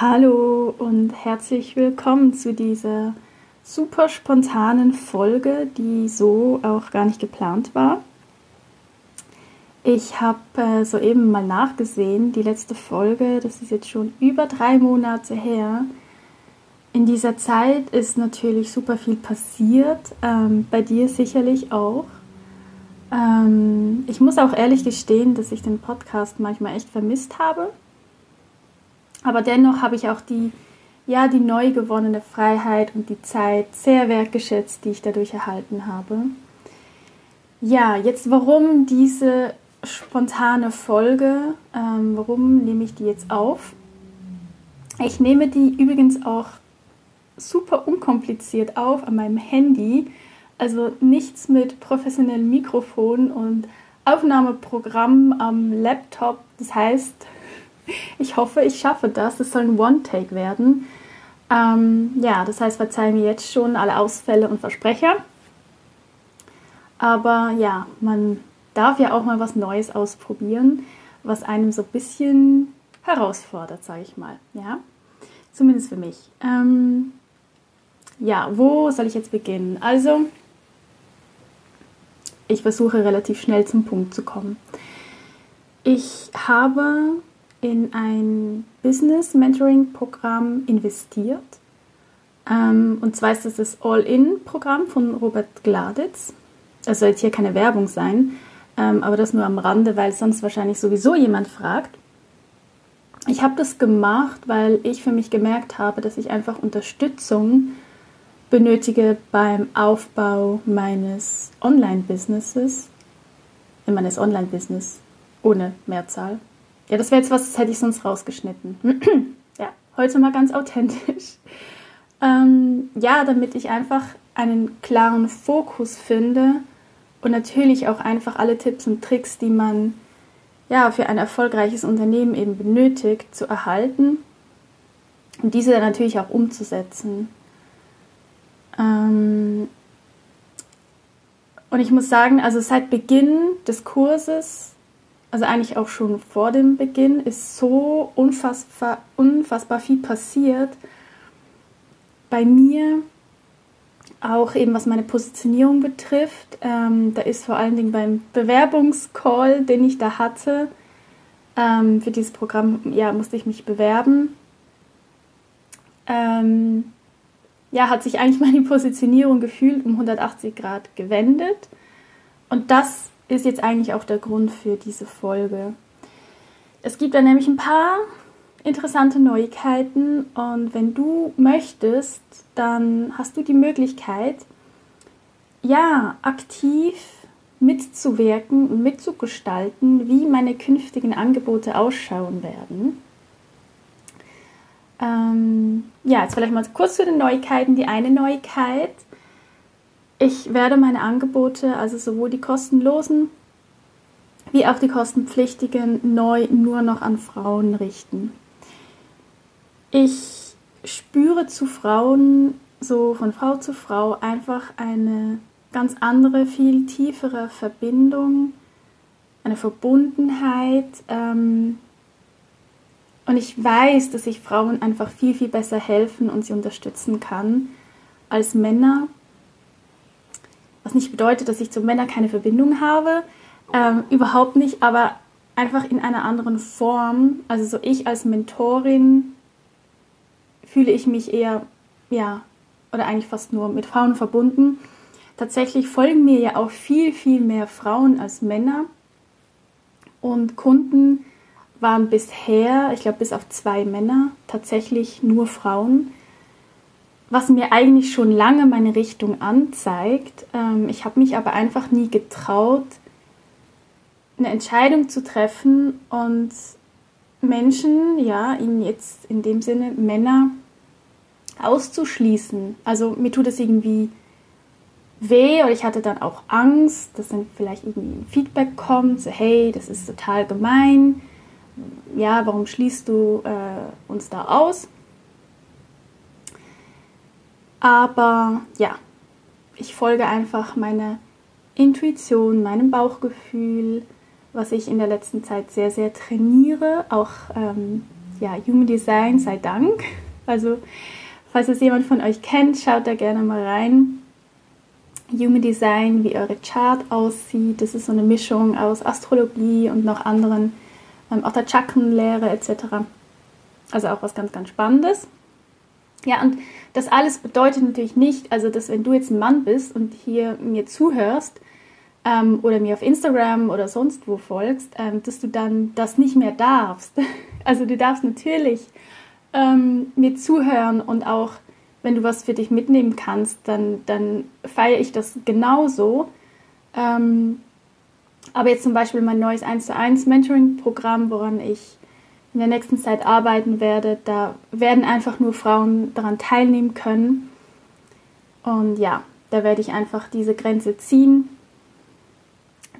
Hallo und herzlich willkommen zu dieser super spontanen Folge, die so auch gar nicht geplant war. Ich habe äh, soeben mal nachgesehen, die letzte Folge, das ist jetzt schon über drei Monate her. In dieser Zeit ist natürlich super viel passiert, ähm, bei dir sicherlich auch. Ähm, ich muss auch ehrlich gestehen, dass ich den Podcast manchmal echt vermisst habe. Aber dennoch habe ich auch die, ja, die neu gewonnene Freiheit und die Zeit sehr wertgeschätzt, die ich dadurch erhalten habe. Ja, jetzt warum diese spontane Folge? Ähm, warum nehme ich die jetzt auf? Ich nehme die übrigens auch super unkompliziert auf an meinem Handy. Also nichts mit professionellem Mikrofon und Aufnahmeprogramm am Laptop. Das heißt, ich hoffe, ich schaffe das. Es soll ein One-Take werden. Ähm, ja, das heißt, verzeihen mir jetzt schon alle Ausfälle und Versprecher. Aber ja, man darf ja auch mal was Neues ausprobieren, was einem so ein bisschen herausfordert, sage ich mal. Ja, zumindest für mich. Ähm, ja, wo soll ich jetzt beginnen? Also, ich versuche relativ schnell zum Punkt zu kommen. Ich habe in ein Business Mentoring Programm investiert. Ähm, und zwar ist das das All-In-Programm von Robert Gladitz. Das soll jetzt hier keine Werbung sein, ähm, aber das nur am Rande, weil sonst wahrscheinlich sowieso jemand fragt. Ich habe das gemacht, weil ich für mich gemerkt habe, dass ich einfach Unterstützung benötige beim Aufbau meines Online-Businesses, in meines Online-Business ohne Mehrzahl. Ja, das wäre jetzt was, das hätte ich sonst rausgeschnitten. ja, heute mal ganz authentisch. Ähm, ja, damit ich einfach einen klaren Fokus finde und natürlich auch einfach alle Tipps und Tricks, die man ja für ein erfolgreiches Unternehmen eben benötigt, zu erhalten und diese dann natürlich auch umzusetzen. Ähm, und ich muss sagen, also seit Beginn des Kurses also eigentlich auch schon vor dem Beginn, ist so unfassbar, unfassbar viel passiert. Bei mir auch eben was meine Positionierung betrifft. Ähm, da ist vor allen Dingen beim Bewerbungscall, den ich da hatte, ähm, für dieses Programm, ja, musste ich mich bewerben. Ähm, ja, hat sich eigentlich meine Positionierung gefühlt um 180 Grad gewendet. Und das ist jetzt eigentlich auch der Grund für diese Folge. Es gibt da nämlich ein paar interessante Neuigkeiten und wenn du möchtest, dann hast du die Möglichkeit, ja, aktiv mitzuwirken und mitzugestalten, wie meine künftigen Angebote ausschauen werden. Ähm, ja, jetzt vielleicht mal kurz zu den Neuigkeiten. Die eine Neuigkeit ich werde meine Angebote, also sowohl die kostenlosen wie auch die kostenpflichtigen, neu nur noch an Frauen richten. Ich spüre zu Frauen, so von Frau zu Frau, einfach eine ganz andere, viel tiefere Verbindung, eine Verbundenheit. Ähm, und ich weiß, dass ich Frauen einfach viel, viel besser helfen und sie unterstützen kann als Männer. Was nicht bedeutet, dass ich zu Männern keine Verbindung habe. Ähm, überhaupt nicht, aber einfach in einer anderen Form. Also so ich als Mentorin fühle ich mich eher, ja, oder eigentlich fast nur mit Frauen verbunden. Tatsächlich folgen mir ja auch viel, viel mehr Frauen als Männer. Und Kunden waren bisher, ich glaube bis auf zwei Männer, tatsächlich nur Frauen was mir eigentlich schon lange meine Richtung anzeigt. Ähm, ich habe mich aber einfach nie getraut, eine Entscheidung zu treffen und Menschen, ja, in jetzt in dem Sinne Männer auszuschließen. Also mir tut es irgendwie weh oder ich hatte dann auch Angst, dass dann vielleicht irgendwie ein Feedback kommt, so hey, das ist total gemein, ja, warum schließt du äh, uns da aus? Aber ja, ich folge einfach meiner Intuition, meinem Bauchgefühl, was ich in der letzten Zeit sehr, sehr trainiere, auch ähm, ja, Human Design sei Dank. Also, falls es jemand von euch kennt, schaut da gerne mal rein. Human Design, wie eure Chart aussieht. Das ist so eine Mischung aus Astrologie und noch anderen, ähm, auch der Chakrenlehre etc. Also auch was ganz, ganz Spannendes. Ja, und das alles bedeutet natürlich nicht, also dass wenn du jetzt ein Mann bist und hier mir zuhörst ähm, oder mir auf Instagram oder sonst wo folgst, ähm, dass du dann das nicht mehr darfst. Also du darfst natürlich ähm, mir zuhören und auch wenn du was für dich mitnehmen kannst, dann, dann feiere ich das genauso. Ähm, aber jetzt zum Beispiel mein neues 1 zu 1 Mentoring-Programm, woran ich in der nächsten Zeit arbeiten werde, da werden einfach nur Frauen daran teilnehmen können. Und ja, da werde ich einfach diese Grenze ziehen,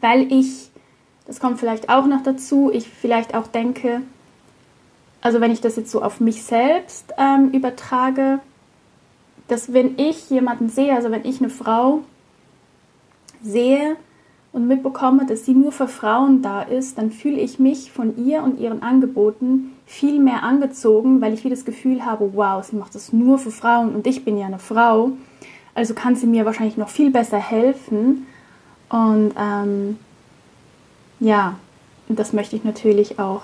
weil ich, das kommt vielleicht auch noch dazu, ich vielleicht auch denke, also wenn ich das jetzt so auf mich selbst ähm, übertrage, dass wenn ich jemanden sehe, also wenn ich eine Frau sehe und mitbekomme, dass sie nur für Frauen da ist, dann fühle ich mich von ihr und ihren Angeboten viel mehr angezogen, weil ich wieder das Gefühl habe, wow, sie macht das nur für Frauen und ich bin ja eine Frau, also kann sie mir wahrscheinlich noch viel besser helfen. Und ähm, ja, das möchte ich natürlich auch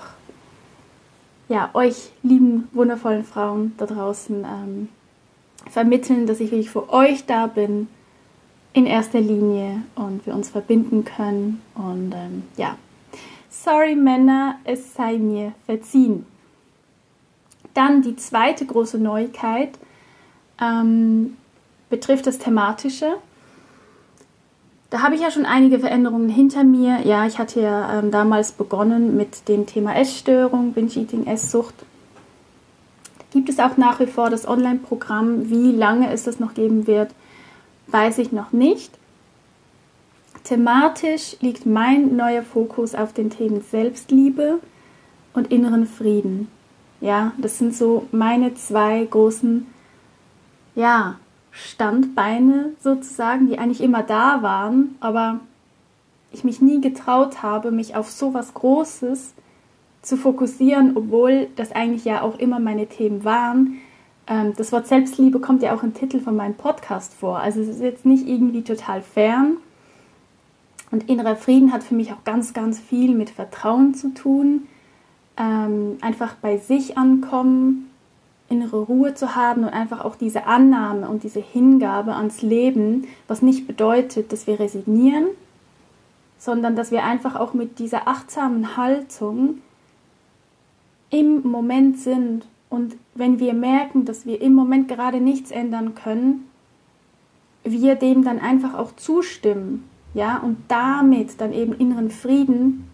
ja, euch lieben, wundervollen Frauen da draußen ähm, vermitteln, dass ich wirklich für euch da bin in erster Linie und wir uns verbinden können. Und ähm, ja, sorry Männer, es sei mir verziehen. Dann die zweite große Neuigkeit ähm, betrifft das Thematische. Da habe ich ja schon einige Veränderungen hinter mir. Ja, ich hatte ja ähm, damals begonnen mit dem Thema Essstörung, Binge-Eating, Esssucht gibt es auch nach wie vor das Online-Programm. Wie lange es das noch geben wird, weiß ich noch nicht. Thematisch liegt mein neuer Fokus auf den Themen Selbstliebe und inneren Frieden. Ja, das sind so meine zwei großen, ja, Standbeine sozusagen, die eigentlich immer da waren, aber ich mich nie getraut habe, mich auf so was Großes zu fokussieren, obwohl das eigentlich ja auch immer meine Themen waren. Ähm, das Wort Selbstliebe kommt ja auch im Titel von meinem Podcast vor. Also es ist jetzt nicht irgendwie total fern. Und innerer Frieden hat für mich auch ganz, ganz viel mit Vertrauen zu tun. Ähm, einfach bei sich ankommen, innere Ruhe zu haben und einfach auch diese Annahme und diese Hingabe ans Leben, was nicht bedeutet, dass wir resignieren, sondern dass wir einfach auch mit dieser achtsamen Haltung im Moment sind und wenn wir merken, dass wir im Moment gerade nichts ändern können, wir dem dann einfach auch zustimmen, ja, und damit dann eben inneren Frieden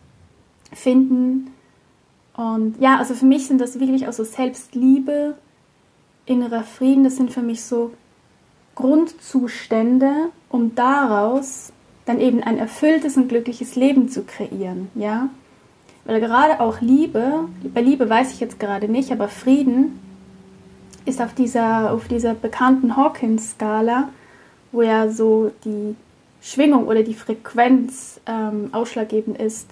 finden. Und ja, also für mich sind das wirklich auch so Selbstliebe, innerer Frieden, das sind für mich so Grundzustände, um daraus dann eben ein erfülltes und glückliches Leben zu kreieren, ja. Weil gerade auch Liebe, bei Liebe weiß ich jetzt gerade nicht, aber Frieden ist auf dieser, auf dieser bekannten Hawkins-Skala, wo ja so die Schwingung oder die Frequenz ähm, ausschlaggebend ist.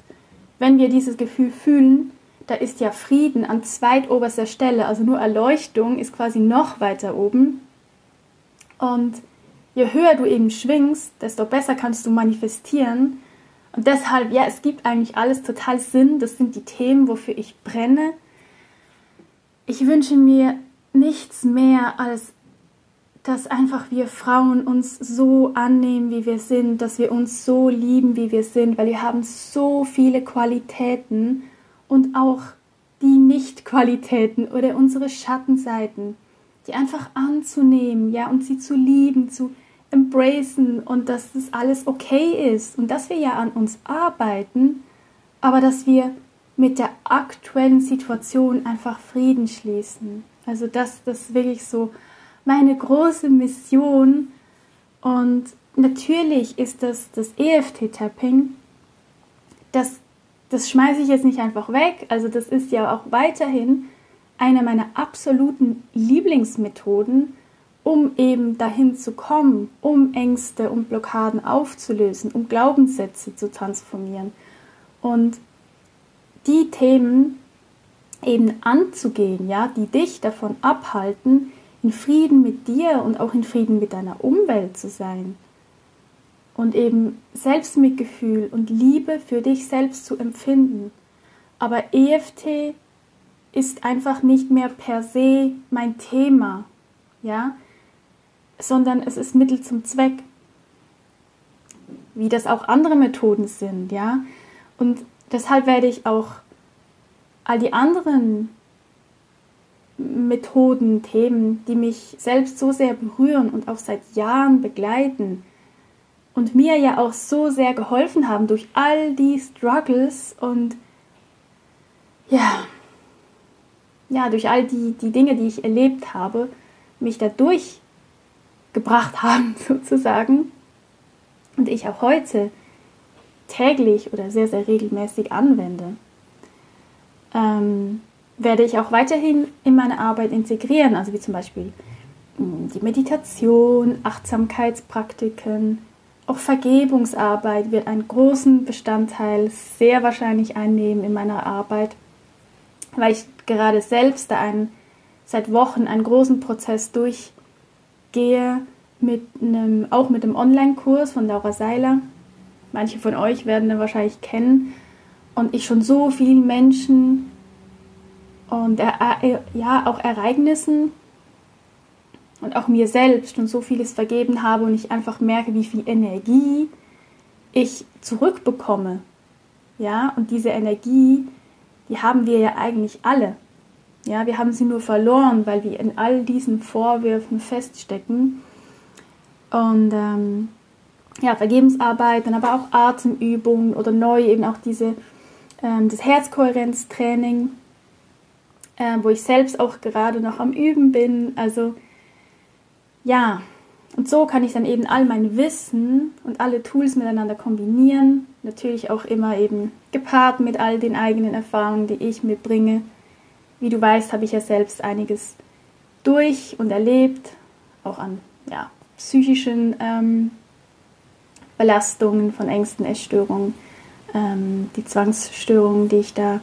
Wenn wir dieses Gefühl fühlen, da ist ja Frieden an zweitoberster Stelle, also nur Erleuchtung ist quasi noch weiter oben. Und je höher du eben schwingst, desto besser kannst du manifestieren und deshalb, ja, es gibt eigentlich alles total Sinn. Das sind die Themen, wofür ich brenne. Ich wünsche mir nichts mehr als dass einfach wir Frauen uns so annehmen, wie wir sind, dass wir uns so lieben, wie wir sind, weil wir haben so viele Qualitäten und auch die Nicht-Qualitäten oder unsere Schattenseiten, die einfach anzunehmen, ja, und sie zu lieben, zu embracen und dass das alles okay ist und dass wir ja an uns arbeiten, aber dass wir mit der aktuellen Situation einfach Frieden schließen. Also das, das ist wirklich so meine große Mission. Und natürlich ist das das EFT-Tapping, das, das schmeiße ich jetzt nicht einfach weg, also das ist ja auch weiterhin eine meiner absoluten Lieblingsmethoden, um eben dahin zu kommen, um Ängste und Blockaden aufzulösen, um Glaubenssätze zu transformieren. Und die Themen eben anzugehen, ja, die dich davon abhalten, in Frieden mit dir und auch in Frieden mit deiner Umwelt zu sein. Und eben Selbstmitgefühl und Liebe für dich selbst zu empfinden. Aber EFT ist einfach nicht mehr per se mein Thema, ja, sondern es ist Mittel zum Zweck. Wie das auch andere Methoden sind, ja. Und deshalb werde ich auch all die anderen Methoden, Themen, die mich selbst so sehr berühren und auch seit Jahren begleiten und mir ja auch so sehr geholfen haben durch all die Struggles und ja, ja, durch all die, die Dinge, die ich erlebt habe, mich dadurch gebracht haben, sozusagen. Und ich auch heute täglich oder sehr, sehr regelmäßig anwende ähm, werde ich auch weiterhin in meine Arbeit integrieren, also wie zum Beispiel hm, die Meditation, Achtsamkeitspraktiken, auch Vergebungsarbeit wird einen großen Bestandteil sehr wahrscheinlich einnehmen in meiner Arbeit, weil ich gerade selbst da einen, seit Wochen einen großen Prozess durchgehe, mit einem, auch mit dem Online-Kurs von Laura Seiler. Manche von euch werden den wahrscheinlich kennen und ich schon so vielen Menschen und ja auch Ereignissen und auch mir selbst schon so vieles vergeben habe und ich einfach merke, wie viel Energie ich zurückbekomme. Ja, und diese Energie, die haben wir ja eigentlich alle. Ja, wir haben sie nur verloren, weil wir in all diesen Vorwürfen feststecken. Und ähm, ja, Vergebensarbeit, dann aber auch Atemübungen oder neu eben auch diese ähm, das Herzkohärenztraining, äh, wo ich selbst auch gerade noch am Üben bin. Also ja, und so kann ich dann eben all mein Wissen und alle Tools miteinander kombinieren. Natürlich auch immer eben gepaart mit all den eigenen Erfahrungen, die ich mitbringe. Wie du weißt, habe ich ja selbst einiges durch und erlebt, auch an ja, psychischen ähm, Belastungen, von Ängsten, Essstörungen ähm, die Zwangsstörungen, die ich da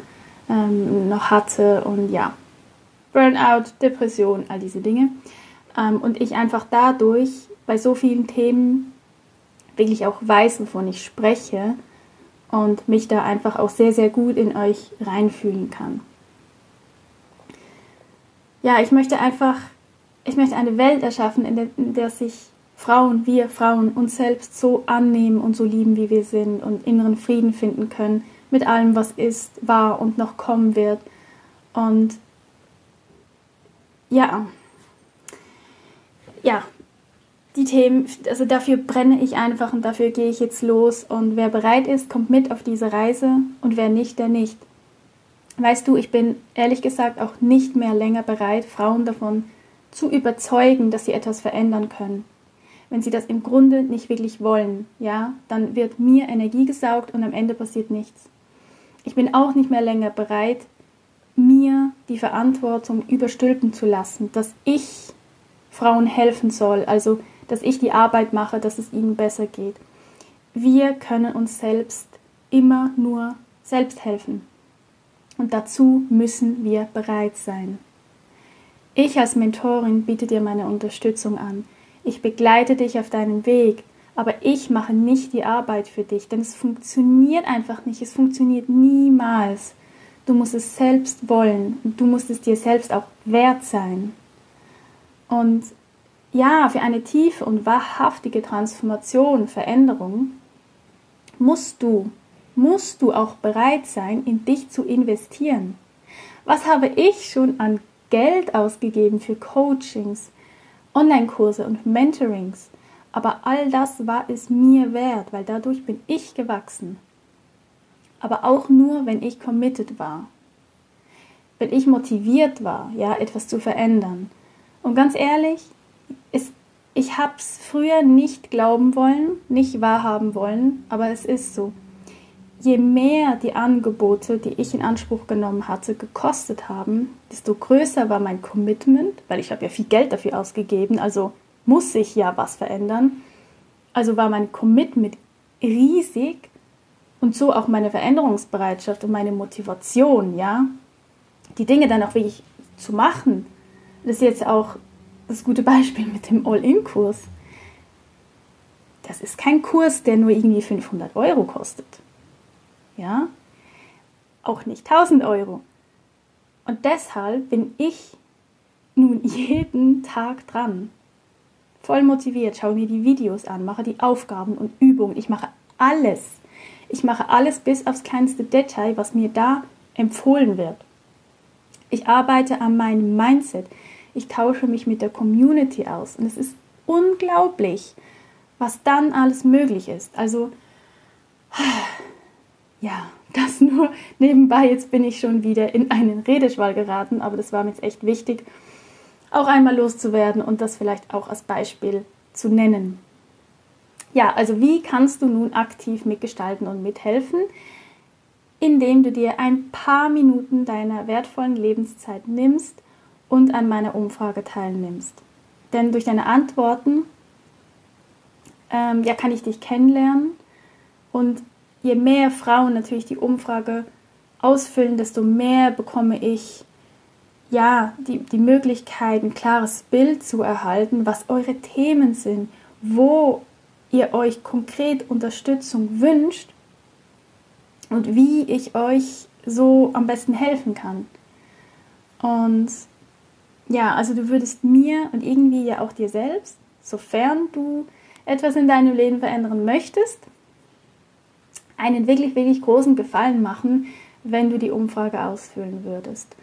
ähm, noch hatte und ja, Burnout, Depression, all diese Dinge. Ähm, und ich einfach dadurch bei so vielen Themen wirklich auch weiß, wovon ich spreche und mich da einfach auch sehr, sehr gut in euch reinfühlen kann. Ja, ich möchte einfach, ich möchte eine Welt erschaffen, in der, in der sich Frauen, wir Frauen, uns selbst so annehmen und so lieben, wie wir sind und inneren Frieden finden können mit allem, was ist, war und noch kommen wird. Und ja, ja, die Themen, also dafür brenne ich einfach und dafür gehe ich jetzt los. Und wer bereit ist, kommt mit auf diese Reise und wer nicht, der nicht. Weißt du, ich bin ehrlich gesagt auch nicht mehr länger bereit, Frauen davon zu überzeugen, dass sie etwas verändern können wenn sie das im Grunde nicht wirklich wollen, ja, dann wird mir Energie gesaugt und am Ende passiert nichts. Ich bin auch nicht mehr länger bereit, mir die Verantwortung überstülpen zu lassen, dass ich Frauen helfen soll, also dass ich die Arbeit mache, dass es ihnen besser geht. Wir können uns selbst immer nur selbst helfen. Und dazu müssen wir bereit sein. Ich als Mentorin biete dir meine Unterstützung an ich begleite dich auf deinem Weg, aber ich mache nicht die Arbeit für dich, denn es funktioniert einfach nicht, es funktioniert niemals. Du musst es selbst wollen und du musst es dir selbst auch wert sein. Und ja, für eine tiefe und wahrhaftige Transformation, Veränderung, musst du, musst du auch bereit sein, in dich zu investieren. Was habe ich schon an Geld ausgegeben für Coachings, Online-Kurse und Mentorings. Aber all das war es mir wert, weil dadurch bin ich gewachsen. Aber auch nur, wenn ich committed war. Wenn ich motiviert war, ja, etwas zu verändern. Und ganz ehrlich, es, ich habe es früher nicht glauben wollen, nicht wahrhaben wollen, aber es ist so je mehr die Angebote, die ich in Anspruch genommen hatte, gekostet haben, desto größer war mein Commitment, weil ich habe ja viel Geld dafür ausgegeben, also muss sich ja was verändern. Also war mein Commitment riesig und so auch meine Veränderungsbereitschaft und meine Motivation, ja. die Dinge dann auch wirklich zu machen. Das ist jetzt auch das gute Beispiel mit dem All-In-Kurs. Das ist kein Kurs, der nur irgendwie 500 Euro kostet. Ja? Auch nicht 1000 Euro. Und deshalb bin ich nun jeden Tag dran. Voll motiviert, schaue mir die Videos an, mache die Aufgaben und Übungen. Ich mache alles. Ich mache alles bis aufs kleinste Detail, was mir da empfohlen wird. Ich arbeite an meinem Mindset. Ich tausche mich mit der Community aus. Und es ist unglaublich, was dann alles möglich ist. Also, ja, das nur nebenbei. Jetzt bin ich schon wieder in einen Redeschwall geraten, aber das war mir jetzt echt wichtig, auch einmal loszuwerden und das vielleicht auch als Beispiel zu nennen. Ja, also wie kannst du nun aktiv mitgestalten und mithelfen? Indem du dir ein paar Minuten deiner wertvollen Lebenszeit nimmst und an meiner Umfrage teilnimmst. Denn durch deine Antworten ähm, ja, kann ich dich kennenlernen und je mehr Frauen natürlich die Umfrage ausfüllen, desto mehr bekomme ich ja die, die Möglichkeit, ein klares Bild zu erhalten, was eure Themen sind, wo ihr euch konkret Unterstützung wünscht und wie ich euch so am besten helfen kann. Und ja, also du würdest mir und irgendwie ja auch dir selbst, sofern du etwas in deinem Leben verändern möchtest, einen wirklich, wirklich großen Gefallen machen, wenn du die Umfrage ausfüllen würdest.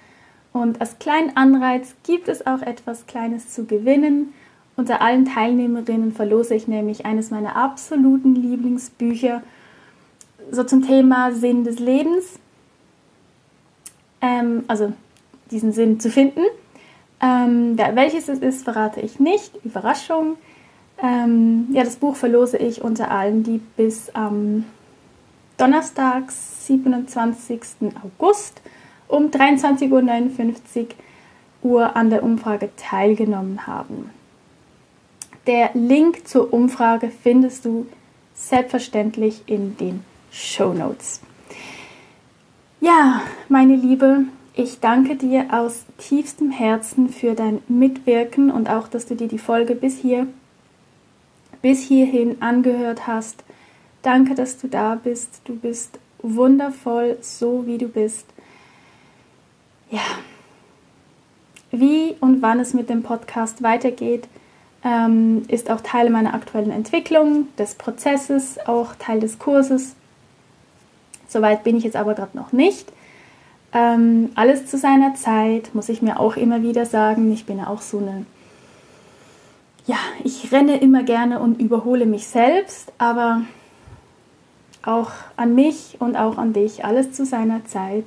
Und als kleinen Anreiz gibt es auch etwas Kleines zu gewinnen. Unter allen Teilnehmerinnen verlose ich nämlich eines meiner absoluten Lieblingsbücher so zum Thema Sinn des Lebens. Ähm, also diesen Sinn zu finden. Ähm, ja, welches es ist, verrate ich nicht. Überraschung. Ähm, ja, das Buch verlose ich unter allen, die bis am Donnerstag, 27. August um 23.59 Uhr an der Umfrage teilgenommen haben. Der Link zur Umfrage findest du selbstverständlich in den Show Notes. Ja, meine Liebe, ich danke dir aus tiefstem Herzen für dein Mitwirken und auch, dass du dir die Folge bis hier bis hierhin angehört hast. Danke, dass du da bist. Du bist wundervoll, so wie du bist. Ja. Wie und wann es mit dem Podcast weitergeht, ähm, ist auch Teil meiner aktuellen Entwicklung, des Prozesses, auch Teil des Kurses. Soweit bin ich jetzt aber gerade noch nicht. Ähm, alles zu seiner Zeit, muss ich mir auch immer wieder sagen. Ich bin ja auch so eine ja, ich renne immer gerne und überhole mich selbst, aber auch an mich und auch an dich, alles zu seiner Zeit.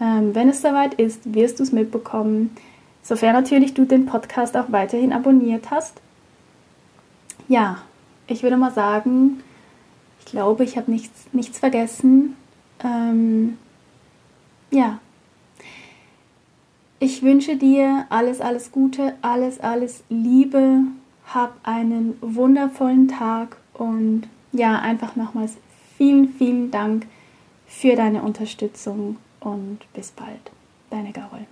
Ähm, wenn es soweit ist, wirst du es mitbekommen, sofern natürlich du den Podcast auch weiterhin abonniert hast. Ja, ich würde mal sagen, ich glaube, ich habe nichts, nichts vergessen. Ähm, ja, ich wünsche dir alles, alles Gute, alles, alles Liebe. Hab einen wundervollen Tag und ja, einfach nochmals vielen, vielen Dank für deine Unterstützung und bis bald. Deine Carol.